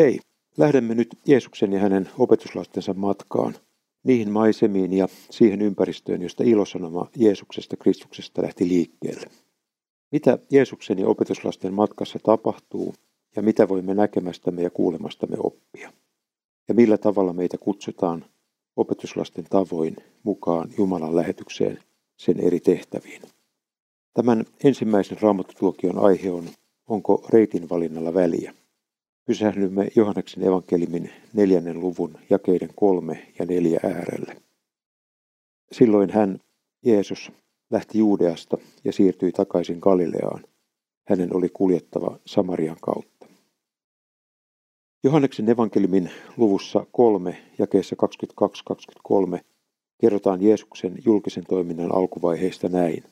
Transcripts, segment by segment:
Hei, lähdemme nyt Jeesuksen ja hänen opetuslastensa matkaan niihin maisemiin ja siihen ympäristöön, josta ilosanoma Jeesuksesta Kristuksesta lähti liikkeelle. Mitä Jeesuksen ja opetuslasten matkassa tapahtuu ja mitä voimme näkemästämme ja kuulemastamme oppia? Ja millä tavalla meitä kutsutaan opetuslasten tavoin mukaan Jumalan lähetykseen sen eri tehtäviin? Tämän ensimmäisen raamattutuokion aihe on, onko reitin valinnalla väliä? Pysähdymme Johanneksen evankelimin neljännen luvun jakeiden kolme ja neljä äärelle. Silloin hän, Jeesus, lähti Juudeasta ja siirtyi takaisin Galileaan. Hänen oli kuljettava Samarian kautta. Johanneksen evankelimin luvussa kolme jakeessa 22-23 kerrotaan Jeesuksen julkisen toiminnan alkuvaiheista näin.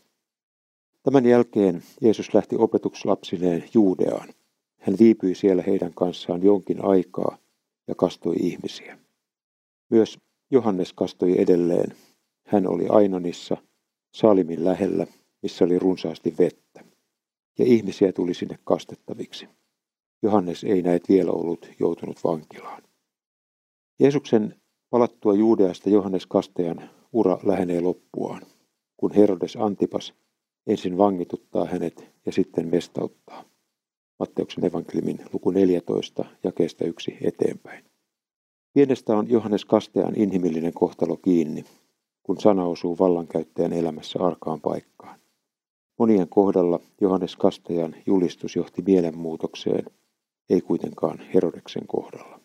Tämän jälkeen Jeesus lähti opetukslapsineen Juudeaan. Hän viipyi siellä heidän kanssaan jonkin aikaa ja kastoi ihmisiä. Myös Johannes kastoi edelleen. Hän oli Ainonissa, Salimin lähellä, missä oli runsaasti vettä. Ja ihmisiä tuli sinne kastettaviksi. Johannes ei näet vielä ollut joutunut vankilaan. Jeesuksen palattua Juudeasta Johannes Kastajan ura lähenee loppuaan, kun Herodes Antipas ensin vangituttaa hänet ja sitten mestauttaa. Matteuksen evankeliumin luku 14, jakeesta yksi eteenpäin. Pienestä on Johannes Kastean inhimillinen kohtalo kiinni, kun sana osuu vallankäyttäjän elämässä arkaan paikkaan. Monien kohdalla Johannes Kastajan julistus johti mielenmuutokseen, ei kuitenkaan Herodeksen kohdalla.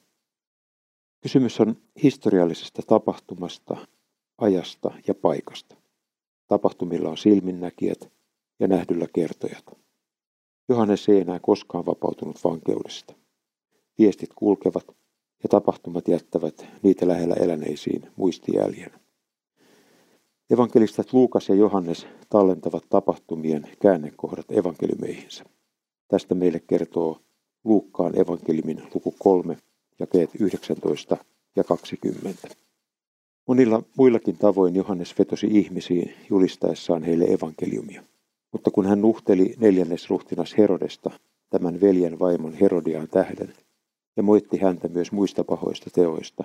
Kysymys on historiallisesta tapahtumasta, ajasta ja paikasta. Tapahtumilla on silminnäkijät ja nähdyllä kertojat. Johannes ei enää koskaan vapautunut vankeudesta. Viestit kulkevat ja tapahtumat jättävät niitä lähellä eläneisiin muistijäljen. Evankelistat Luukas ja Johannes tallentavat tapahtumien käännekohdat evankeliumeihinsa. Tästä meille kertoo Luukkaan evankeliumin luku 3, jakeet 19 ja 20. Monilla muillakin tavoin Johannes vetosi ihmisiin julistaessaan heille evankeliumia. Mutta kun hän nuhteli neljännes ruhtinas Herodesta, tämän veljen vaimon Herodiaan tähden, ja moitti häntä myös muista pahoista teoista,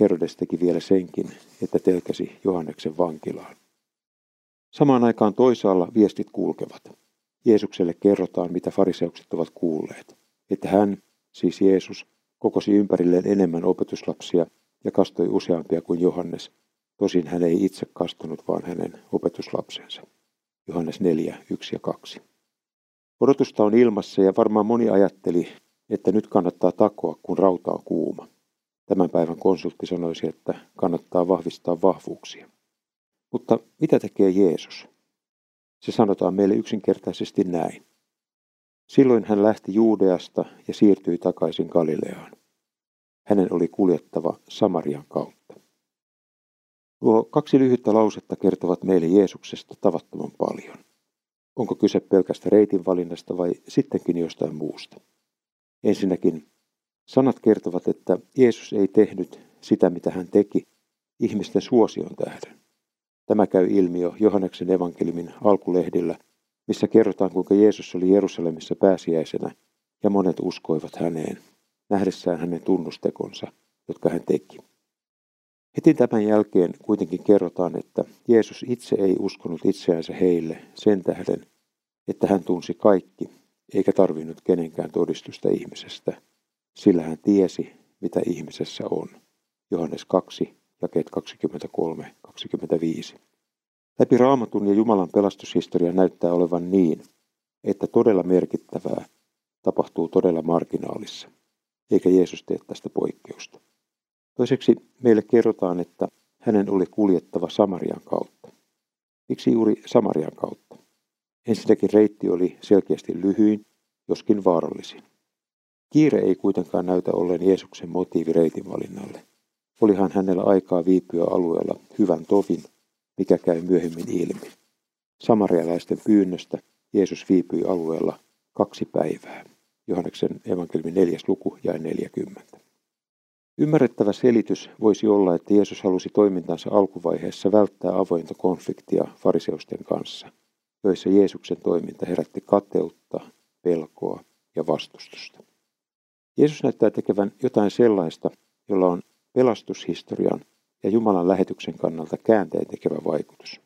Herodes teki vielä senkin, että telkäsi Johanneksen vankilaan. Samaan aikaan toisaalla viestit kulkevat. Jeesukselle kerrotaan, mitä fariseukset ovat kuulleet, että hän, siis Jeesus, kokosi ympärilleen enemmän opetuslapsia ja kastoi useampia kuin Johannes. Tosin hän ei itse kastunut, vaan hänen opetuslapsensa. Johannes 4, 1 ja 2. Odotusta on ilmassa ja varmaan moni ajatteli, että nyt kannattaa takoa, kun rauta on kuuma. Tämän päivän konsultti sanoisi, että kannattaa vahvistaa vahvuuksia. Mutta mitä tekee Jeesus? Se sanotaan meille yksinkertaisesti näin. Silloin hän lähti Juudeasta ja siirtyi takaisin Galileaan. Hänen oli kuljettava Samarian kautta. Nuo kaksi lyhyttä lausetta kertovat meille Jeesuksesta tavattoman paljon. Onko kyse pelkästä reitin valinnasta vai sittenkin jostain muusta? Ensinnäkin sanat kertovat, että Jeesus ei tehnyt sitä, mitä hän teki, ihmisten suosion tähden. Tämä käy ilmi jo Johanneksen evankelimin alkulehdillä, missä kerrotaan, kuinka Jeesus oli Jerusalemissa pääsiäisenä ja monet uskoivat häneen, nähdessään hänen tunnustekonsa, jotka hän teki. Heti tämän jälkeen kuitenkin kerrotaan, että Jeesus itse ei uskonut itseänsä heille sen tähden, että hän tunsi kaikki, eikä tarvinnut kenenkään todistusta ihmisestä, sillä hän tiesi, mitä ihmisessä on. Johannes 2, jakeet 23-25. Läpi raamatun ja Jumalan pelastushistoria näyttää olevan niin, että todella merkittävää tapahtuu todella marginaalissa, eikä Jeesus tee tästä poikkeusta. Toiseksi meille kerrotaan, että hänen oli kuljettava Samarian kautta. Miksi juuri Samarian kautta? Ensinnäkin reitti oli selkeästi lyhyin, joskin vaarallisin. Kiire ei kuitenkaan näytä olleen Jeesuksen motiivi reitin valinnalle. Olihan hänellä aikaa viipyä alueella hyvän tovin, mikä käy myöhemmin ilmi. Samarialaisten pyynnöstä Jeesus viipyi alueella kaksi päivää. Johanneksen evankeliumin neljäs luku ja 40. Ymmärrettävä selitys voisi olla, että Jeesus halusi toimintansa alkuvaiheessa välttää avointa konfliktia fariseusten kanssa, joissa Jeesuksen toiminta herätti kateutta, pelkoa ja vastustusta. Jeesus näyttää tekevän jotain sellaista, jolla on pelastushistorian ja Jumalan lähetyksen kannalta käänteen tekevä vaikutus.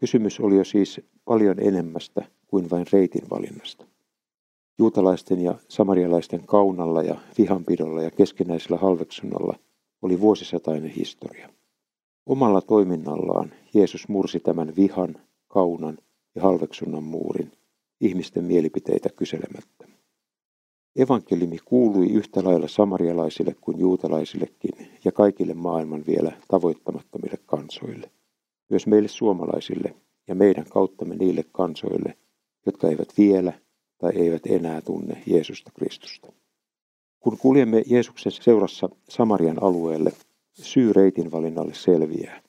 Kysymys oli jo siis paljon enemmästä kuin vain reitin valinnasta. Juutalaisten ja samarialaisten kaunalla ja vihanpidolla ja keskinäisellä halveksunnalla oli vuosisatainen historia. Omalla toiminnallaan Jeesus mursi tämän vihan, kaunan ja halveksunnan muurin ihmisten mielipiteitä kyselemättä. Evankeliumi kuului yhtä lailla samarialaisille kuin juutalaisillekin ja kaikille maailman vielä tavoittamattomille kansoille. Myös meille suomalaisille ja meidän kauttamme niille kansoille, jotka eivät vielä tai eivät enää tunne Jeesusta Kristusta. Kun kuljemme Jeesuksen seurassa Samarian alueelle, syy reitin valinnalle selviää.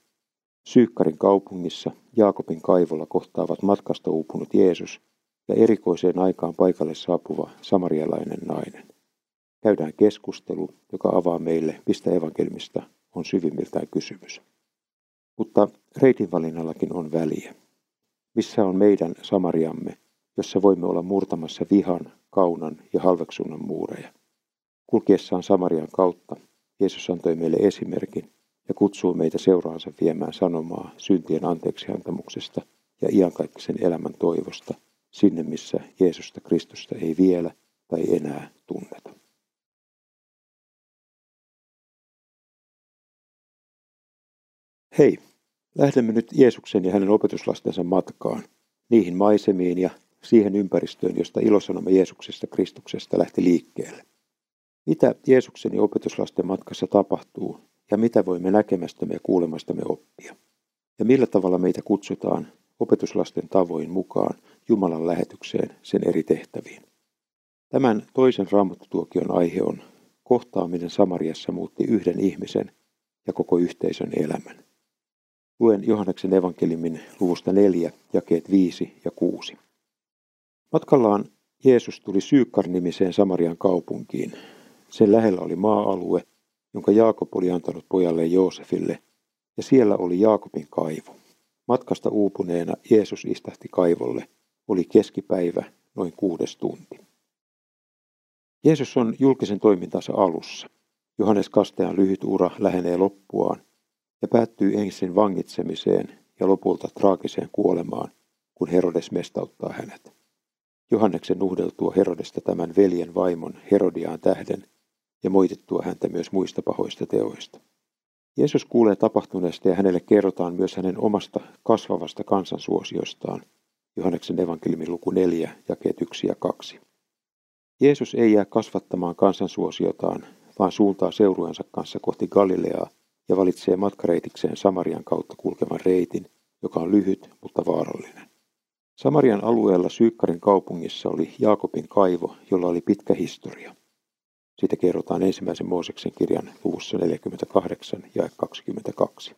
Syykkarin kaupungissa Jaakobin kaivolla kohtaavat matkasta uupunut Jeesus ja erikoiseen aikaan paikalle saapuva samarialainen nainen. Käydään keskustelu, joka avaa meille, mistä evankelmista on syvimmiltään kysymys. Mutta reitinvalinnallakin on väliä. Missä on meidän Samariamme, jossa voimme olla murtamassa vihan, kaunan ja halveksunnan muureja? Kulkiessaan Samarian kautta Jeesus antoi meille esimerkin ja kutsuu meitä seuraansa viemään sanomaa syntien anteeksiantamuksesta ja iankaikkisen elämän toivosta sinne, missä Jeesusta Kristusta ei vielä tai enää tunneta. Hei, lähdemme nyt Jeesuksen ja hänen opetuslastensa matkaan, niihin maisemiin ja siihen ympäristöön, josta ilosanomme Jeesuksesta Kristuksesta lähti liikkeelle. Mitä Jeesuksen ja opetuslasten matkassa tapahtuu ja mitä voimme näkemästämme ja kuulemastamme oppia? Ja millä tavalla meitä kutsutaan opetuslasten tavoin mukaan Jumalan lähetykseen sen eri tehtäviin? Tämän toisen raamattutuokion aihe on kohtaaminen Samariassa muutti yhden ihmisen ja koko yhteisön elämän. Luen Johanneksen evankelimin luvusta 4, jakeet 5 ja 6. Matkallaan Jeesus tuli Syykkar-nimiseen Samarian kaupunkiin, sen lähellä oli maa-alue, jonka Jaakob oli antanut pojalle Joosefille, ja siellä oli Jaakobin kaivo. Matkasta uupuneena Jeesus istahti kaivolle. Oli keskipäivä, noin kuudes tunti. Jeesus on julkisen toimintansa alussa. Johannes Kastean lyhyt ura lähenee loppuaan ja päättyy ensin vangitsemiseen ja lopulta traagiseen kuolemaan, kun Herodes mestauttaa hänet. Johanneksen nuhdeltua Herodesta tämän veljen vaimon Herodiaan tähden ja moitettua häntä myös muista pahoista teoista. Jeesus kuulee tapahtuneesta ja hänelle kerrotaan myös hänen omasta kasvavasta kansansuosiostaan, Johanneksen evankeliumin luku 4, jakeet 1 ja 2. Jeesus ei jää kasvattamaan kansansuosiotaan, vaan suuntaa seurueensa kanssa kohti Galileaa ja valitsee matkareitikseen Samarian kautta kulkevan reitin, joka on lyhyt, mutta vaarallinen. Samarian alueella Syykkarin kaupungissa oli Jaakobin kaivo, jolla oli pitkä historia. Siitä kerrotaan ensimmäisen Mooseksen kirjan luvussa 48 ja 22.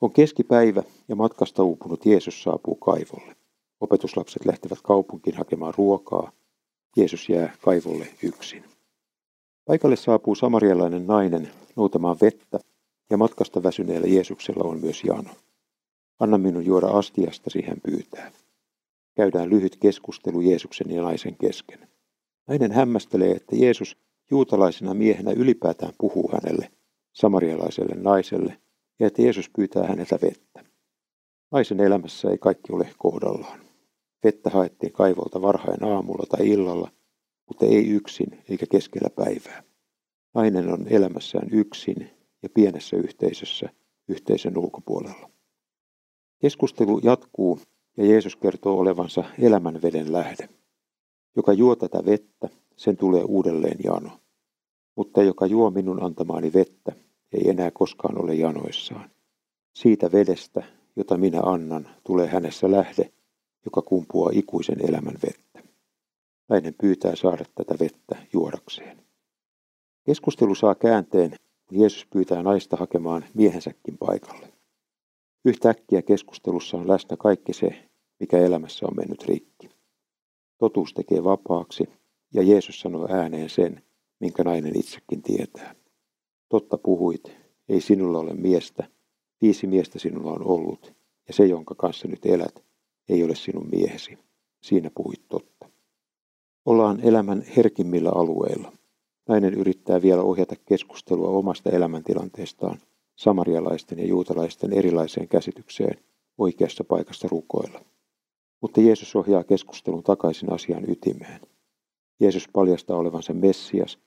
On keskipäivä ja matkasta uupunut Jeesus saapuu kaivolle. Opetuslapset lähtevät kaupunkiin hakemaan ruokaa. Jeesus jää kaivolle yksin. Paikalle saapuu samarialainen nainen noutamaan vettä ja matkasta väsyneellä Jeesuksella on myös jano. Anna minun juoda astiasta, siihen pyytää. Käydään lyhyt keskustelu Jeesuksen ja naisen kesken. Nainen hämmästelee, että Jeesus juutalaisena miehenä ylipäätään puhuu hänelle, samarialaiselle naiselle, ja että Jeesus pyytää häneltä vettä. Naisen elämässä ei kaikki ole kohdallaan. Vettä haettiin kaivolta varhain aamulla tai illalla, mutta ei yksin eikä keskellä päivää. Nainen on elämässään yksin ja pienessä yhteisössä yhteisön ulkopuolella. Keskustelu jatkuu ja Jeesus kertoo olevansa elämän veden lähde. Joka juo tätä vettä, sen tulee uudelleen jano. Mutta joka juo minun antamaani vettä, ei enää koskaan ole janoissaan. Siitä vedestä, jota minä annan, tulee hänessä lähde, joka kumpuaa ikuisen elämän vettä. Nainen pyytää saada tätä vettä juodakseen. Keskustelu saa käänteen, kun Jeesus pyytää naista hakemaan miehensäkin paikalle. Yhtäkkiä keskustelussa on läsnä kaikki se, mikä elämässä on mennyt rikki. Totuus tekee vapaaksi ja Jeesus sanoi ääneen sen, minkä nainen itsekin tietää. Totta puhuit, ei sinulla ole miestä, viisi miestä sinulla on ollut, ja se, jonka kanssa nyt elät, ei ole sinun miehesi. Siinä puhuit totta. Ollaan elämän herkimmillä alueilla. nainen yrittää vielä ohjata keskustelua omasta elämäntilanteestaan samarialaisten ja juutalaisten erilaiseen käsitykseen oikeassa paikassa rukoilla. Mutta Jeesus ohjaa keskustelun takaisin asian ytimeen. Jeesus paljastaa olevansa Messias,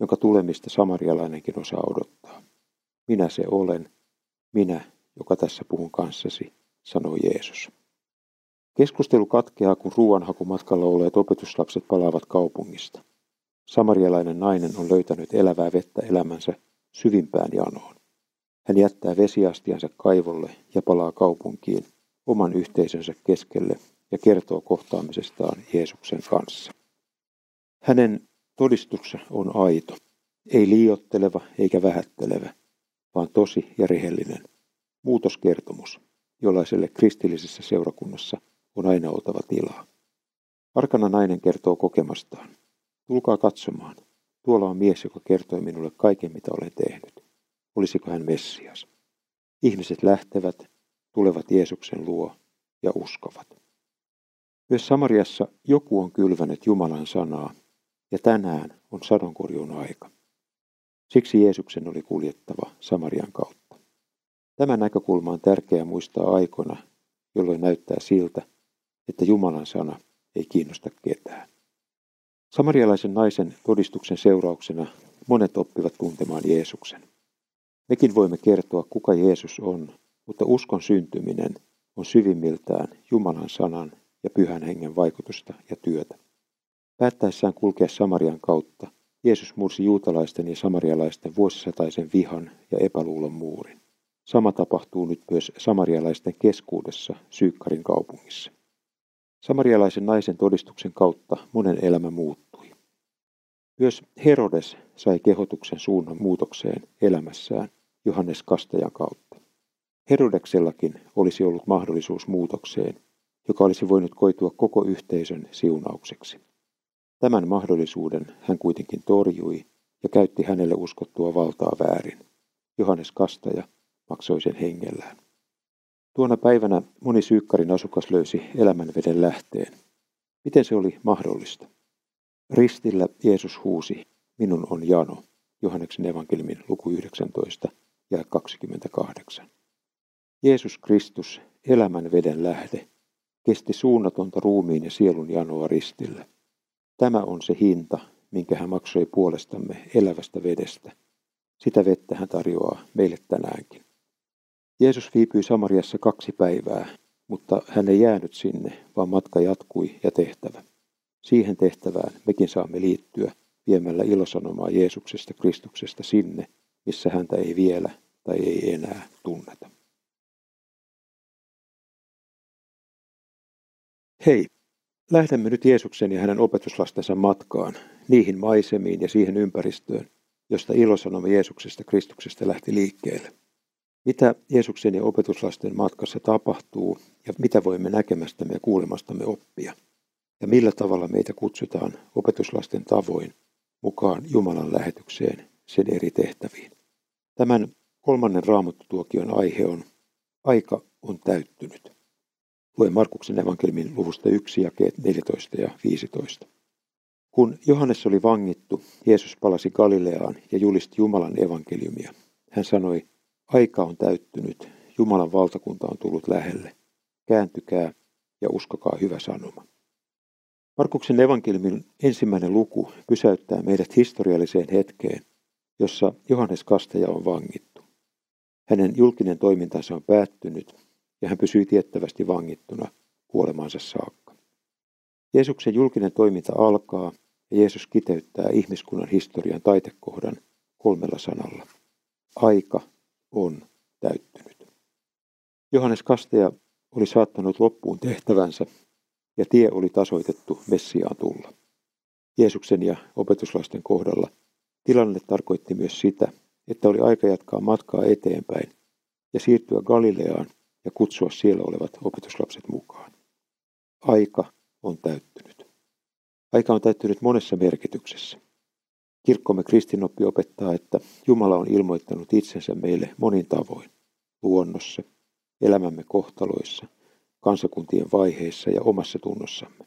jonka tulemista samarialainenkin osaa odottaa. Minä se olen, minä, joka tässä puhun kanssasi, sanoi Jeesus. Keskustelu katkeaa, kun ruoanhakumatkalla olleet opetuslapset palaavat kaupungista. Samarialainen nainen on löytänyt elävää vettä elämänsä syvimpään janoon. Hän jättää vesiastiansa kaivolle ja palaa kaupunkiin oman yhteisönsä keskelle ja kertoo kohtaamisestaan Jeesuksen kanssa. Hänen todistuksensa on aito, ei liiotteleva eikä vähättelevä, vaan tosi ja rehellinen. Muutoskertomus, jollaiselle kristillisessä seurakunnassa on aina oltava tilaa. Arkana nainen kertoo kokemastaan. Tulkaa katsomaan. Tuolla on mies, joka kertoi minulle kaiken, mitä olen tehnyt. Olisiko hän Messias? Ihmiset lähtevät, tulevat Jeesuksen luo ja uskovat. Myös Samariassa joku on kylvänyt Jumalan sanaa, ja tänään on sadonkorjuun aika. Siksi Jeesuksen oli kuljettava Samarian kautta. Tämä näkökulma on tärkeää muistaa aikoina, jolloin näyttää siltä, että Jumalan sana ei kiinnosta ketään. Samarialaisen naisen todistuksen seurauksena monet oppivat tuntemaan Jeesuksen. Mekin voimme kertoa, kuka Jeesus on, mutta uskon syntyminen on syvimmiltään Jumalan sanan ja pyhän hengen vaikutusta ja työtä. Päättäessään kulkea Samarian kautta, Jeesus mursi juutalaisten ja samarialaisten vuosisataisen vihan ja epäluulon muurin. Sama tapahtuu nyt myös samarialaisten keskuudessa Syykkarin kaupungissa. Samarialaisen naisen todistuksen kautta monen elämä muuttui. Myös Herodes sai kehotuksen suunnan muutokseen elämässään Johannes Kastajan kautta. Herodeksellakin olisi ollut mahdollisuus muutokseen, joka olisi voinut koitua koko yhteisön siunaukseksi. Tämän mahdollisuuden hän kuitenkin torjui ja käytti hänelle uskottua valtaa väärin. Johannes Kastaja maksoi sen hengellään. Tuona päivänä moni syykkarin asukas löysi elämänveden lähteen. Miten se oli mahdollista? Ristillä Jeesus huusi, minun on jano, Johanneksen evankeliumin luku 19 ja 28. Jeesus Kristus, elämän veden lähde, kesti suunnatonta ruumiin ja sielun janoa ristillä. Tämä on se hinta, minkä hän maksoi puolestamme elävästä vedestä. Sitä vettä hän tarjoaa meille tänäänkin. Jeesus viipyi Samariassa kaksi päivää, mutta hän ei jäänyt sinne, vaan matka jatkui ja tehtävä. Siihen tehtävään mekin saamme liittyä viemällä ilosanomaa Jeesuksesta Kristuksesta sinne, missä häntä ei vielä tai ei enää tunneta. Hei, lähdemme nyt Jeesuksen ja hänen opetuslastensa matkaan, niihin maisemiin ja siihen ympäristöön, josta ilosanoma Jeesuksesta Kristuksesta lähti liikkeelle. Mitä Jeesuksen ja opetuslasten matkassa tapahtuu ja mitä voimme näkemästämme ja kuulemastamme oppia? Ja millä tavalla meitä kutsutaan opetuslasten tavoin mukaan Jumalan lähetykseen sen eri tehtäviin? Tämän kolmannen raamattutuokion aihe on Aika on täyttynyt. Luen Markuksen evankeliumin luvusta 1 jakeet 14 ja 15. Kun Johannes oli vangittu, Jeesus palasi Galileaan ja julisti Jumalan evankeliumia. Hän sanoi, Aika on täyttynyt, Jumalan valtakunta on tullut lähelle. Kääntykää ja uskokaa hyvä sanoma. Markuksen evankeliumin ensimmäinen luku pysäyttää meidät historialliseen hetkeen, jossa Johannes Kastaja on vangittu. Hänen julkinen toimintansa on päättynyt ja hän pysyi tiettävästi vangittuna kuolemansa saakka. Jeesuksen julkinen toiminta alkaa ja Jeesus kiteyttää ihmiskunnan historian taitekohdan kolmella sanalla. Aika on täyttynyt. Johannes Kasteja oli saattanut loppuun tehtävänsä ja tie oli tasoitettu Messiaan tulla. Jeesuksen ja opetuslasten kohdalla tilanne tarkoitti myös sitä, että oli aika jatkaa matkaa eteenpäin ja siirtyä Galileaan ja kutsua siellä olevat opetuslapset mukaan. Aika on täyttynyt. Aika on täyttynyt monessa merkityksessä. Kirkkomme kristinoppi opettaa, että Jumala on ilmoittanut itsensä meille monin tavoin, luonnossa, elämämme kohtaloissa, kansakuntien vaiheissa ja omassa tunnossamme.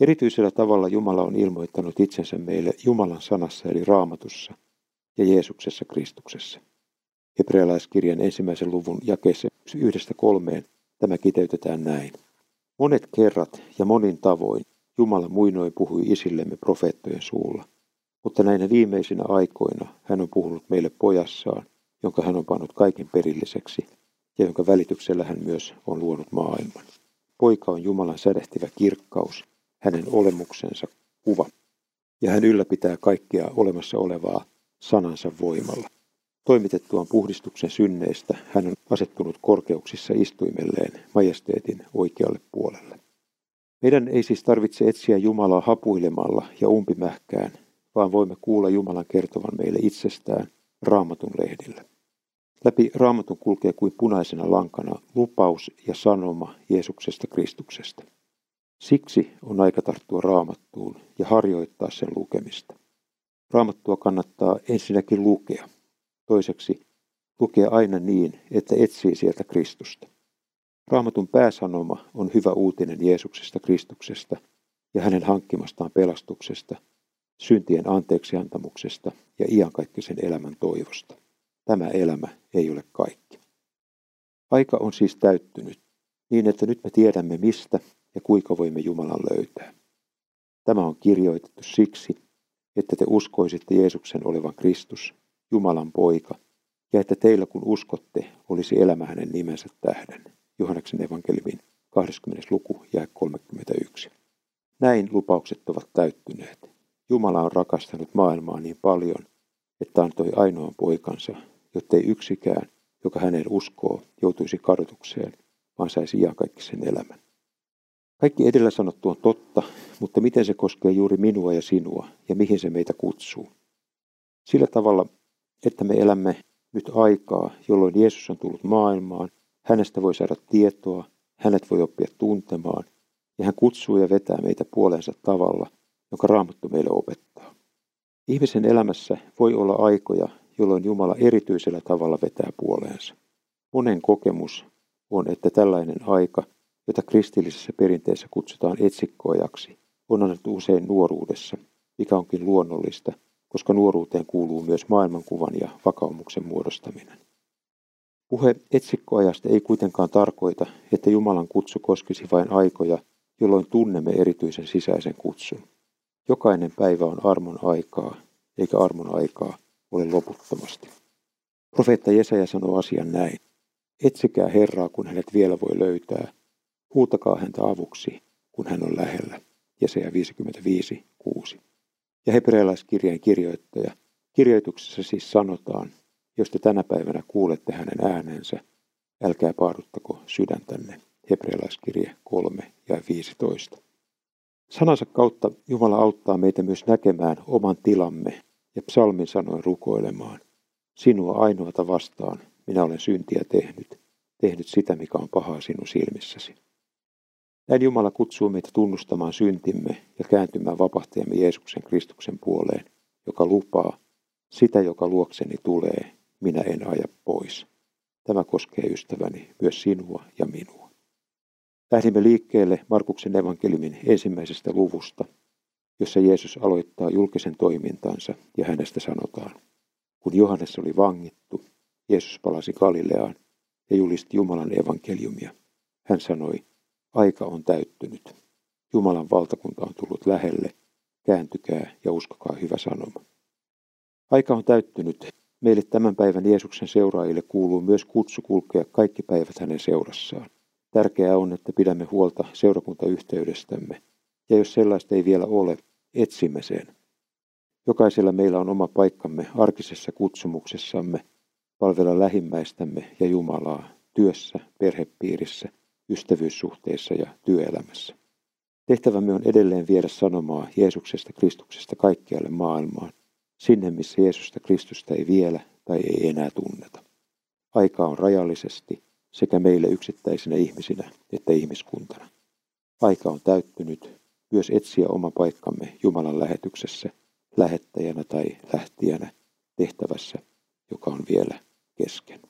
Erityisellä tavalla Jumala on ilmoittanut itsensä meille Jumalan sanassa eli raamatussa ja Jeesuksessa Kristuksessa. Hebrealaiskirjan ensimmäisen luvun jakeessa yhdestä kolmeen tämä kiteytetään näin. Monet kerrat ja monin tavoin Jumala muinoin puhui isillemme profeettojen suulla, mutta näinä viimeisinä aikoina hän on puhunut meille pojassaan, jonka hän on pannut kaiken perilliseksi ja jonka välityksellä hän myös on luonut maailman. Poika on Jumalan sädehtivä kirkkaus, hänen olemuksensa kuva, ja hän ylläpitää kaikkea olemassa olevaa sanansa voimalla. Toimitettuaan puhdistuksen synneistä hän on asettunut korkeuksissa istuimelleen majesteetin oikealle puolelle. Meidän ei siis tarvitse etsiä Jumalaa hapuilemalla ja umpimähkään, vaan voimme kuulla Jumalan kertovan meille itsestään raamatun lehdillä. Läpi raamatun kulkee kuin punaisena lankana lupaus ja sanoma Jeesuksesta Kristuksesta. Siksi on aika tarttua raamattuun ja harjoittaa sen lukemista. Raamattua kannattaa ensinnäkin lukea. Toiseksi lukea aina niin, että etsii sieltä Kristusta. Raamatun pääsanoma on hyvä uutinen Jeesuksesta Kristuksesta ja hänen hankkimastaan pelastuksesta, syntien anteeksiantamuksesta ja iankaikkisen elämän toivosta. Tämä elämä ei ole kaikki. Aika on siis täyttynyt, niin että nyt me tiedämme mistä ja kuinka voimme Jumalan löytää. Tämä on kirjoitettu siksi, että te uskoisitte Jeesuksen olevan Kristus, Jumalan poika, ja että teillä kun uskotte, olisi elämä hänen nimensä tähden. Johanneksen evankeliumin 20. luku ja 31. Näin lupaukset ovat täyttyneet. Jumala on rakastanut maailmaa niin paljon, että antoi ainoan poikansa, jottei yksikään, joka hänen uskoo, joutuisi kadotukseen, vaan saisi iankaikkisen elämän. Kaikki edellä sanottu on totta, mutta miten se koskee juuri minua ja sinua ja mihin se meitä kutsuu? Sillä tavalla, että me elämme nyt aikaa, jolloin Jeesus on tullut maailmaan, hänestä voi saada tietoa, hänet voi oppia tuntemaan, ja hän kutsuu ja vetää meitä puolensa tavalla, joka Raamattu meille opettaa. Ihmisen elämässä voi olla aikoja, jolloin Jumala erityisellä tavalla vetää puoleensa. Monen kokemus on, että tällainen aika, jota kristillisessä perinteessä kutsutaan etsikkoajaksi, on annettu usein nuoruudessa, mikä onkin luonnollista, koska nuoruuteen kuuluu myös maailmankuvan ja vakaumuksen muodostaminen. Puhe etsikkoajasta ei kuitenkaan tarkoita, että Jumalan kutsu koskisi vain aikoja, jolloin tunnemme erityisen sisäisen kutsun. Jokainen päivä on armon aikaa, eikä armon aikaa ole loputtomasti. Profeetta Jesaja sanoo asian näin. Etsikää Herraa, kun hänet vielä voi löytää. Huutakaa häntä avuksi, kun hän on lähellä. Jesaja 55, 6. Ja hebrealaiskirjeen kirjoittaja. Kirjoituksessa siis sanotaan, jos te tänä päivänä kuulette hänen äänensä, älkää paaduttako sydäntänne. Hebrealaiskirje 3 ja 15. Sanansa kautta Jumala auttaa meitä myös näkemään oman tilamme ja psalmin sanoin rukoilemaan. Sinua ainoata vastaan minä olen syntiä tehnyt, tehnyt sitä, mikä on pahaa sinun silmissäsi. Näin Jumala kutsuu meitä tunnustamaan syntimme ja kääntymään vapahtajamme Jeesuksen Kristuksen puoleen, joka lupaa, sitä joka luokseni tulee, minä en aja pois. Tämä koskee ystäväni myös sinua ja minua. Lähdimme liikkeelle Markuksen evankeliumin ensimmäisestä luvusta, jossa Jeesus aloittaa julkisen toimintansa ja hänestä sanotaan. Kun Johannes oli vangittu, Jeesus palasi Galileaan ja julisti Jumalan evankeliumia. Hän sanoi, aika on täyttynyt. Jumalan valtakunta on tullut lähelle. Kääntykää ja uskokaa hyvä sanoma. Aika on täyttynyt. Meille tämän päivän Jeesuksen seuraajille kuuluu myös kutsu kulkea kaikki päivät hänen seurassaan. Tärkeää on, että pidämme huolta seurakuntayhteydestämme, ja jos sellaista ei vielä ole, etsimme sen. Jokaisella meillä on oma paikkamme arkisessa kutsumuksessamme, palvella lähimmäistämme ja Jumalaa työssä, perhepiirissä, ystävyyssuhteissa ja työelämässä. Tehtävämme on edelleen viedä sanomaa Jeesuksesta Kristuksesta kaikkialle maailmaan, sinne missä Jeesusta Kristusta ei vielä tai ei enää tunneta. Aika on rajallisesti sekä meille yksittäisinä ihmisinä että ihmiskuntana. Aika on täyttynyt myös etsiä oma paikkamme Jumalan lähetyksessä, lähettäjänä tai lähtijänä tehtävässä, joka on vielä kesken.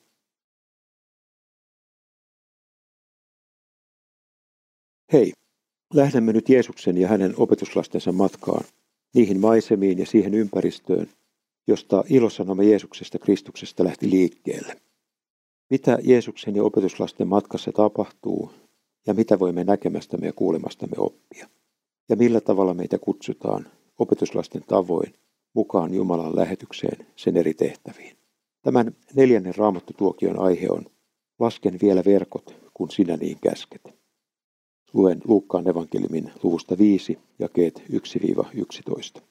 Hei, lähdemme nyt Jeesuksen ja hänen opetuslastensa matkaan, niihin maisemiin ja siihen ympäristöön, josta ilosanomme Jeesuksesta Kristuksesta lähti liikkeelle. Mitä Jeesuksen ja opetuslasten matkassa tapahtuu ja mitä voimme näkemästämme ja kuulemastamme oppia. Ja millä tavalla meitä kutsutaan opetuslasten tavoin mukaan Jumalan lähetykseen sen eri tehtäviin. Tämän neljännen raamattutuokion aihe on Lasken vielä verkot, kun sinä niin käsket. Luen Luukkaan evankeliumin luvusta 5, jakeet 1-11.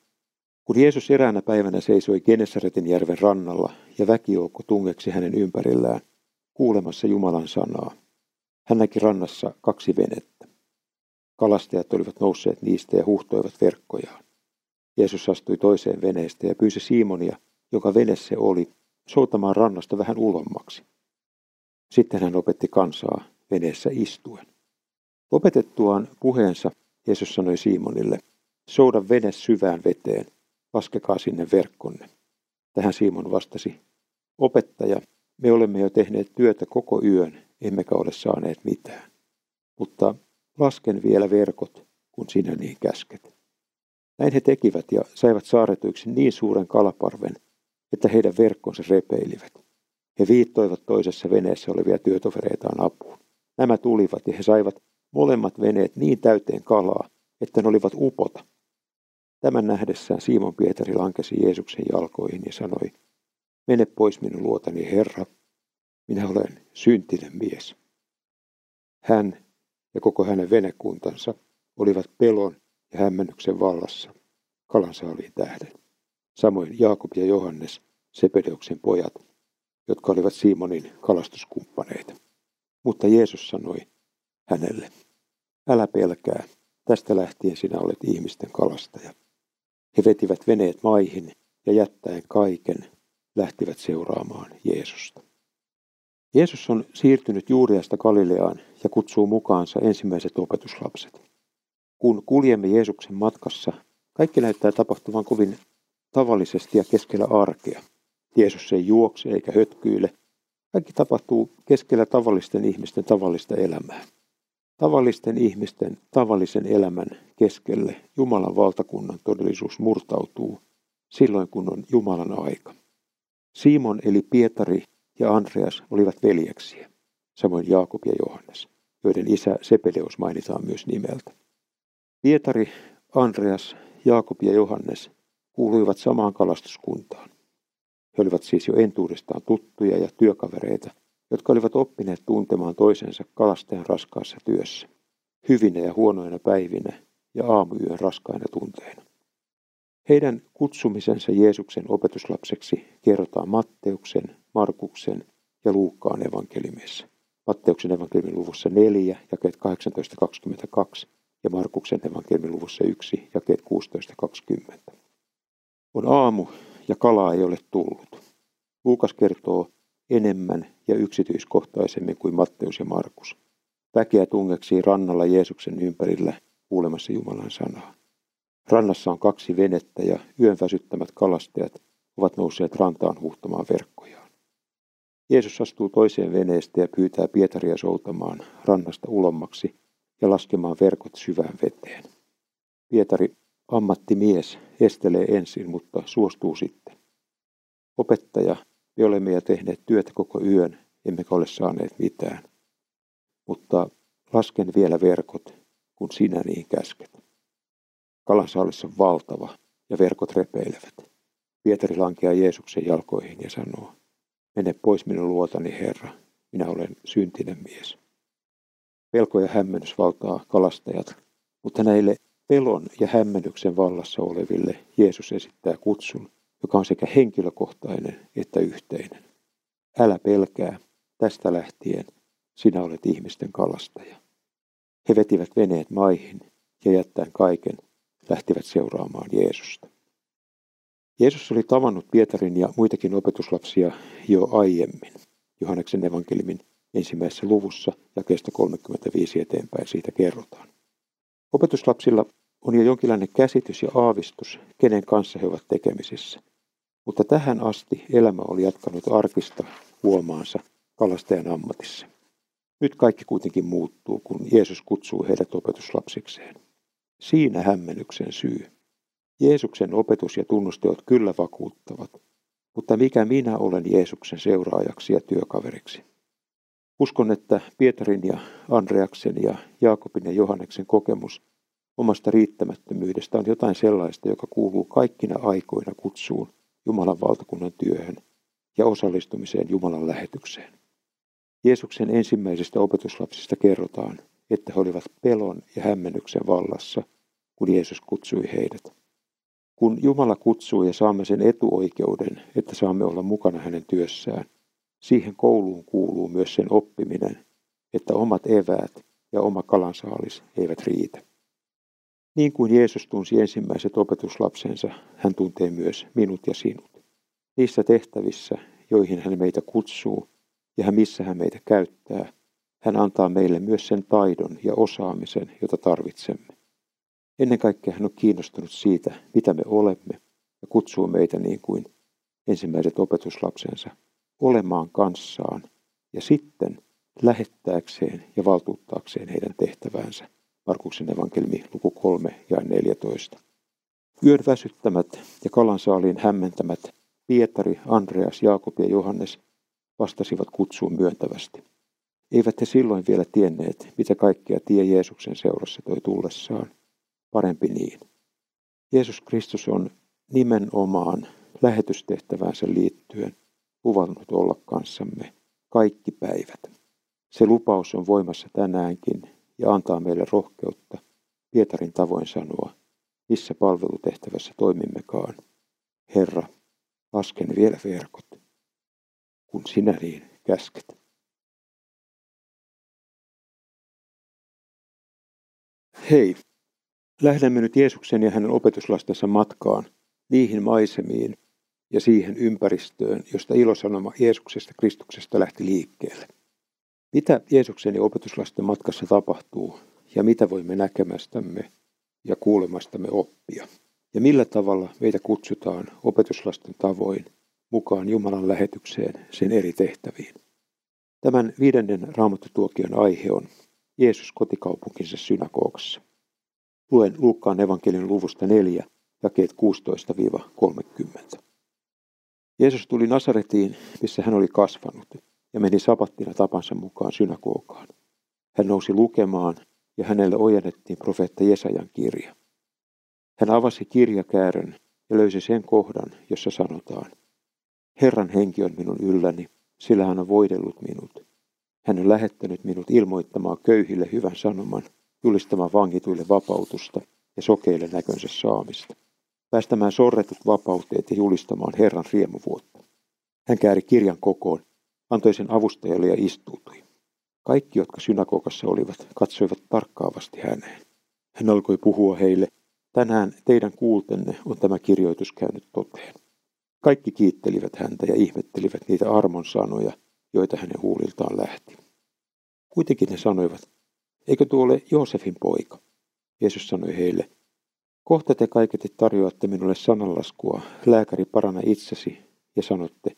Kun Jeesus eräänä päivänä seisoi Genesaretin järven rannalla ja väkijoukko tungeksi hänen ympärillään, kuulemassa Jumalan sanaa, hän näki rannassa kaksi venettä. Kalastajat olivat nousseet niistä ja huhtoivat verkkojaan. Jeesus astui toiseen veneestä ja pyysi Simonia, joka vene se oli, soutamaan rannasta vähän ulommaksi. Sitten hän opetti kansaa veneessä istuen. Opetettuaan puheensa Jeesus sanoi Simonille, souda vene syvään veteen, laskekaa sinne verkkonne. Tähän Simon vastasi, opettaja, me olemme jo tehneet työtä koko yön, emmekä ole saaneet mitään. Mutta lasken vielä verkot, kun sinä niin käsket. Näin he tekivät ja saivat saaretuiksi niin suuren kalaparven, että heidän verkkonsa repeilivät. He viittoivat toisessa veneessä olevia työtovereitaan apuun. Nämä tulivat ja he saivat molemmat veneet niin täyteen kalaa, että ne olivat upota. Tämän nähdessään Simon Pietari lankesi Jeesuksen jalkoihin ja sanoi, mene pois minun luotani, Herra, minä olen syntinen mies. Hän ja koko hänen venekuntansa olivat pelon ja hämmennyksen vallassa kalansaaliin tähden. Samoin Jaakob ja Johannes, Sepedeuksen pojat, jotka olivat Simonin kalastuskumppaneita. Mutta Jeesus sanoi hänelle, älä pelkää, tästä lähtien sinä olet ihmisten kalastaja. He vetivät veneet maihin ja jättäen kaiken lähtivät seuraamaan Jeesusta. Jeesus on siirtynyt Juuriasta Galileaan ja kutsuu mukaansa ensimmäiset opetuslapset. Kun kuljemme Jeesuksen matkassa, kaikki näyttää tapahtuvan kovin tavallisesti ja keskellä arkea. Jeesus ei juokse eikä hötkyile. Kaikki tapahtuu keskellä tavallisten ihmisten tavallista elämää. Tavallisten ihmisten tavallisen elämän keskelle Jumalan valtakunnan todellisuus murtautuu silloin, kun on Jumalan aika. Simon eli Pietari ja Andreas olivat veljeksiä, samoin Jaakob ja Johannes, joiden isä Sepedeus mainitaan myös nimeltä. Pietari, Andreas, Jaakob ja Johannes kuuluivat samaan kalastuskuntaan. He olivat siis jo entuudestaan tuttuja ja työkavereita, jotka olivat oppineet tuntemaan toisensa kalastajan raskaassa työssä, hyvinä ja huonoina päivinä ja aamuyön raskaina tunteina. Heidän kutsumisensa Jeesuksen opetuslapseksi kerrotaan Matteuksen, Markuksen ja Luukkaan evankeliumissa. Matteuksen evankeliumin luvussa 4, jakeet 18.22 ja Markuksen evankeliumin luvussa 1, jakeet 16.20. On aamu ja kalaa ei ole tullut. Luukas kertoo enemmän ja yksityiskohtaisemmin kuin Matteus ja Markus. Väkeä tungeksi rannalla Jeesuksen ympärillä kuulemassa Jumalan sanaa. Rannassa on kaksi venettä ja yön väsyttämät kalastajat ovat nousseet rantaan huhtomaan verkkojaan. Jeesus astuu toiseen veneestä ja pyytää Pietaria soutamaan rannasta ulommaksi ja laskemaan verkot syvään veteen. Pietari, ammattimies, estelee ensin, mutta suostuu sitten. Opettaja, me olemme jo tehneet työtä koko yön, emmekä ole saaneet mitään. Mutta lasken vielä verkot, kun sinä niin käsket. Kalansaalissa on valtava ja verkot repeilevät. Pietari lankeaa Jeesuksen jalkoihin ja sanoo, mene pois minun luotani Herra, minä olen syntinen mies. Pelko ja hämmennys valtaa kalastajat, mutta näille pelon ja hämmennyksen vallassa oleville Jeesus esittää kutsun, joka on sekä henkilökohtainen että yhteinen. Älä pelkää, tästä lähtien sinä olet ihmisten kalastaja. He vetivät veneet maihin ja jättäen kaiken lähtivät seuraamaan Jeesusta. Jeesus oli tavannut Pietarin ja muitakin opetuslapsia jo aiemmin. Johanneksen evankelimin ensimmäisessä luvussa ja kestä 35 eteenpäin siitä kerrotaan. Opetuslapsilla on jo jonkinlainen käsitys ja aavistus, kenen kanssa he ovat tekemisissä. Mutta tähän asti elämä oli jatkanut arkista huomaansa kalastajan ammatissa. Nyt kaikki kuitenkin muuttuu, kun Jeesus kutsuu heidät opetuslapsikseen. Siinä hämmennyksen syy. Jeesuksen opetus ja tunnusteot kyllä vakuuttavat, mutta mikä minä olen Jeesuksen seuraajaksi ja työkaveriksi? Uskon, että Pietarin ja Andreaksen ja Jaakobin ja Johanneksen kokemus omasta riittämättömyydestä on jotain sellaista, joka kuuluu kaikkina aikoina kutsuun Jumalan valtakunnan työhön ja osallistumiseen Jumalan lähetykseen. Jeesuksen ensimmäisistä opetuslapsista kerrotaan, että he olivat pelon ja hämmennyksen vallassa, kun Jeesus kutsui heidät. Kun Jumala kutsuu ja saamme sen etuoikeuden, että saamme olla mukana hänen työssään, siihen kouluun kuuluu myös sen oppiminen, että omat eväät ja oma kalansaalis eivät riitä. Niin kuin Jeesus tunsi ensimmäiset opetuslapsensa, hän tuntee myös minut ja sinut. Niissä tehtävissä, joihin hän meitä kutsuu ja missä hän meitä käyttää, hän antaa meille myös sen taidon ja osaamisen, jota tarvitsemme. Ennen kaikkea hän on kiinnostunut siitä, mitä me olemme, ja kutsuu meitä niin kuin ensimmäiset opetuslapsensa olemaan kanssaan ja sitten lähettääkseen ja valtuuttaakseen heidän tehtäväänsä. Markuksen evankelmi luku 3 ja 14. Yön väsyttämät ja kalansaaliin hämmentämät Pietari, Andreas, Jaakob ja Johannes vastasivat kutsuun myöntävästi. Eivät he silloin vielä tienneet, mitä kaikkea tie Jeesuksen seurassa toi tullessaan. Parempi niin. Jeesus Kristus on nimenomaan lähetystehtäväänsä liittyen luvannut olla kanssamme kaikki päivät. Se lupaus on voimassa tänäänkin ja antaa meille rohkeutta Pietarin tavoin sanoa, missä palvelutehtävässä toimimmekaan. Herra, lasken vielä verkot, kun sinä niin käsket. Hei, lähdemme nyt Jeesuksen ja hänen opetuslastensa matkaan niihin maisemiin ja siihen ympäristöön, josta ilosanoma Jeesuksesta Kristuksesta lähti liikkeelle. Mitä Jeesuksen ja opetuslasten matkassa tapahtuu ja mitä voimme näkemästämme ja kuulemastamme oppia? Ja millä tavalla meitä kutsutaan opetuslasten tavoin mukaan Jumalan lähetykseen sen eri tehtäviin? Tämän viidennen raamattutuokion aihe on Jeesus kotikaupunkinsa synagogassa. Luen Luukkaan evankelin luvusta 4, jakeet 16-30. Jeesus tuli Nasaretiin, missä hän oli kasvanut, ja meni sapattina tapansa mukaan synagogaan. Hän nousi lukemaan, ja hänelle ojennettiin profeetta Jesajan kirja. Hän avasi kirjakäärön ja löysi sen kohdan, jossa sanotaan, Herran henki on minun ylläni, sillä hän on voidellut minut. Hän on lähettänyt minut ilmoittamaan köyhille hyvän sanoman, julistamaan vangituille vapautusta ja sokeille näkönsä saamista päästämään sorretut vapauteet ja julistamaan Herran riemuvuotta. Hän kääri kirjan kokoon, antoi sen avustajalle ja istuutui. Kaikki, jotka synagogassa olivat, katsoivat tarkkaavasti häneen. Hän alkoi puhua heille, tänään teidän kuultenne on tämä kirjoitus käynyt toteen. Kaikki kiittelivät häntä ja ihmettelivät niitä armon sanoja, joita hänen huuliltaan lähti. Kuitenkin he sanoivat, eikö tuo ole Joosefin poika? Jeesus sanoi heille, Kohta te kaiketi tarjoatte minulle sananlaskua, lääkäri parana itsesi, ja sanotte,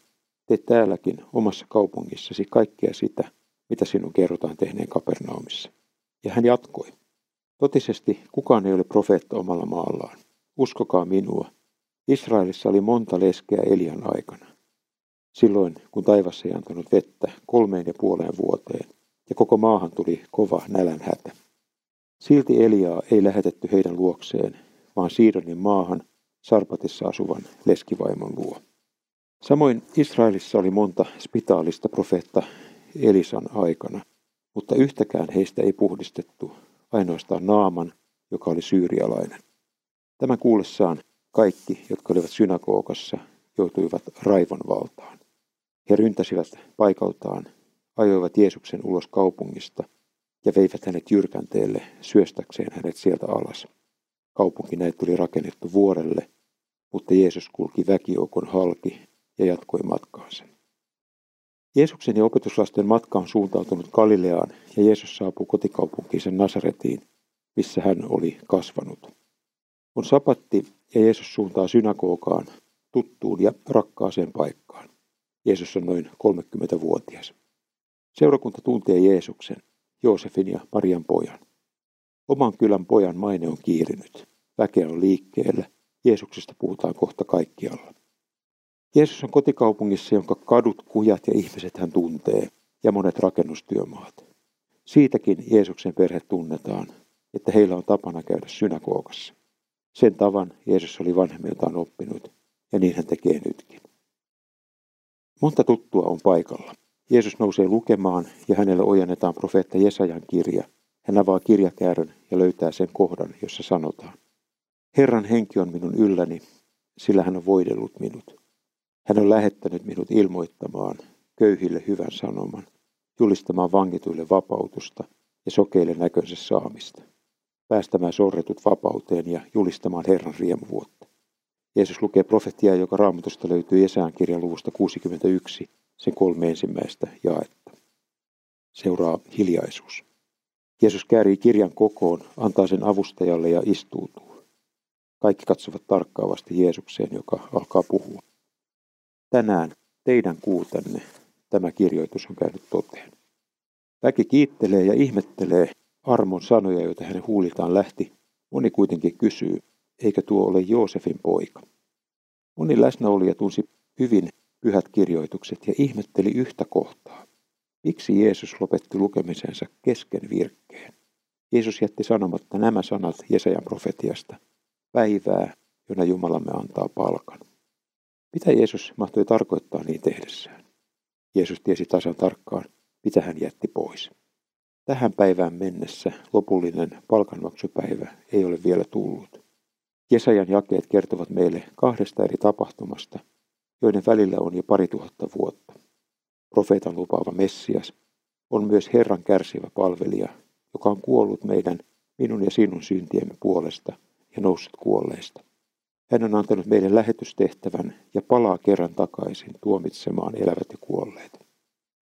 te täälläkin omassa kaupungissasi kaikkea sitä, mitä sinun kerrotaan tehneen Kapernaumissa. Ja hän jatkoi. Totisesti kukaan ei ole profeetta omalla maallaan. Uskokaa minua. Israelissa oli monta leskeä Elian aikana. Silloin, kun taivassa ei antanut vettä kolmeen ja puoleen vuoteen, ja koko maahan tuli kova nälänhätä. Silti Eliaa ei lähetetty heidän luokseen, vaan Siidonin maahan Sarpatissa asuvan leskivaimon luo. Samoin Israelissa oli monta spitaalista profeetta Elisan aikana, mutta yhtäkään heistä ei puhdistettu, ainoastaan Naaman, joka oli syyrialainen. Tämän kuullessaan kaikki, jotka olivat synagogassa, joutuivat raivon valtaan. He ryntäsivät paikaltaan, ajoivat Jeesuksen ulos kaupungista ja veivät hänet jyrkänteelle syöstäkseen hänet sieltä alas. Kaupunki näitä tuli rakennettu vuorelle, mutta Jeesus kulki väkijoukon halki ja jatkoi matkaansa. Jeesuksen ja opetuslasten matka on suuntautunut Galileaan ja Jeesus saapuu kotikaupunkiinsa Nasaretiin, missä hän oli kasvanut. On sapatti ja Jeesus suuntaa synagogaan, tuttuun ja rakkaaseen paikkaan. Jeesus on noin 30-vuotias. Seurakunta tuntee Jeesuksen, Joosefin ja Marian pojan. Oman kylän pojan maine on kiirinyt. Väkeä on liikkeellä. Jeesuksesta puhutaan kohta kaikkialla. Jeesus on kotikaupungissa, jonka kadut, kujat ja ihmiset hän tuntee, ja monet rakennustyömaat. Siitäkin Jeesuksen perhe tunnetaan, että heillä on tapana käydä synagogassa. Sen tavan Jeesus oli vanhemmiltaan oppinut, ja niin hän tekee nytkin. Monta tuttua on paikalla. Jeesus nousee lukemaan ja hänelle ojennetaan profeetta Jesajan kirja. Hän avaa kirjakäärön ja löytää sen kohdan, jossa sanotaan. Herran henki on minun ylläni, sillä hän on voidellut minut. Hän on lähettänyt minut ilmoittamaan köyhille hyvän sanoman, julistamaan vangituille vapautusta ja sokeille näkönsä saamista, päästämään sorretut vapauteen ja julistamaan Herran riemuvuotta. Jeesus lukee profetiaa, joka raamatusta löytyy Jesään kirjan luvusta 61, sen kolme ensimmäistä jaetta. Seuraa hiljaisuus. Jeesus käärii kirjan kokoon, antaa sen avustajalle ja istuutuu. Kaikki katsovat tarkkaavasti Jeesukseen, joka alkaa puhua. Tänään teidän kuutenne tämä kirjoitus on käynyt toteen. Väki kiittelee ja ihmettelee armon sanoja, joita hänen huuliltaan lähti. Moni kuitenkin kysyy, eikö tuo ole Joosefin poika? Moni läsnäolija tunsi hyvin pyhät kirjoitukset ja ihmetteli yhtä kohtaa. Miksi Jeesus lopetti lukemisensa kesken virkkeen? Jeesus jätti sanomatta nämä sanat Jesajan profetiasta. Päivää, jona Jumalamme antaa palkan. Mitä Jeesus mahtoi tarkoittaa niin tehdessään? Jeesus tiesi tasan tarkkaan, mitä hän jätti pois. Tähän päivään mennessä lopullinen palkanmaksupäivä ei ole vielä tullut. Jesajan jakeet kertovat meille kahdesta eri tapahtumasta, joiden välillä on jo pari tuhatta vuotta. Profeetan lupaava Messias on myös Herran kärsivä palvelija, joka on kuollut meidän, minun ja sinun syntiemme puolesta ja noussut kuolleista. Hän on antanut meille lähetystehtävän ja palaa kerran takaisin tuomitsemaan elävät ja kuolleet.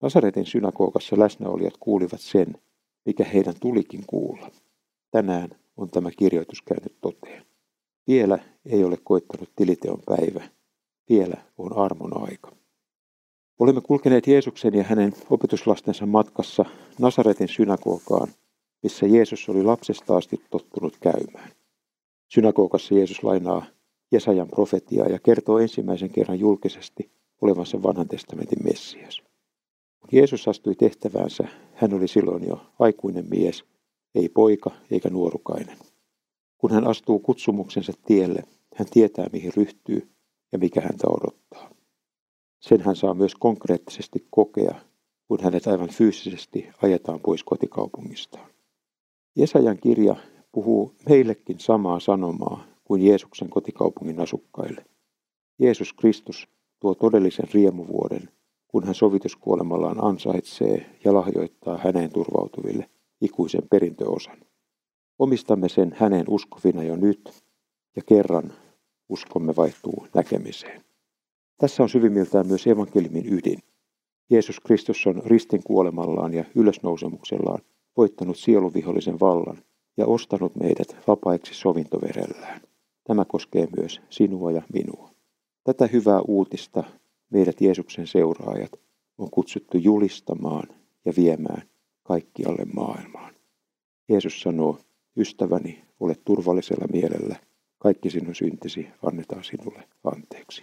Nasaretin synagogassa läsnäolijat kuulivat sen, mikä heidän tulikin kuulla. Tänään on tämä kirjoitus käynyt toteen. Vielä ei ole koittanut tiliteon päivä. Vielä on armon aika. Olemme kulkeneet Jeesuksen ja hänen opetuslastensa matkassa Nasaretin synagogaan, missä Jeesus oli lapsesta asti tottunut käymään. Synagogassa Jeesus lainaa Jesajan profetiaa ja kertoo ensimmäisen kerran julkisesti olevansa vanhan testamentin Messias. Kun Jeesus astui tehtäväänsä, hän oli silloin jo aikuinen mies, ei poika eikä nuorukainen. Kun hän astuu kutsumuksensa tielle, hän tietää mihin ryhtyy ja mikä häntä odottaa. Sen hän saa myös konkreettisesti kokea, kun hänet aivan fyysisesti ajetaan pois kotikaupungistaan. Jesajan kirja puhuu meillekin samaa sanomaa kuin Jeesuksen kotikaupungin asukkaille. Jeesus Kristus tuo todellisen riemuvuoden, kun hän sovituskuolemallaan ansaitsee ja lahjoittaa häneen turvautuville ikuisen perintöosan. Omistamme sen hänen uskovina jo nyt, ja kerran uskomme vaihtuu näkemiseen. Tässä on syvimmiltään myös evankeliumin ydin. Jeesus Kristus on ristin kuolemallaan ja ylösnousemuksellaan voittanut sieluvihollisen vallan ja ostanut meidät vapaiksi sovintoverellään. Tämä koskee myös sinua ja minua. Tätä hyvää uutista meidät Jeesuksen seuraajat on kutsuttu julistamaan ja viemään kaikkialle maailmaan. Jeesus sanoo, ystäväni, ole turvallisella mielellä, kaikki sinun syntisi annetaan sinulle anteeksi.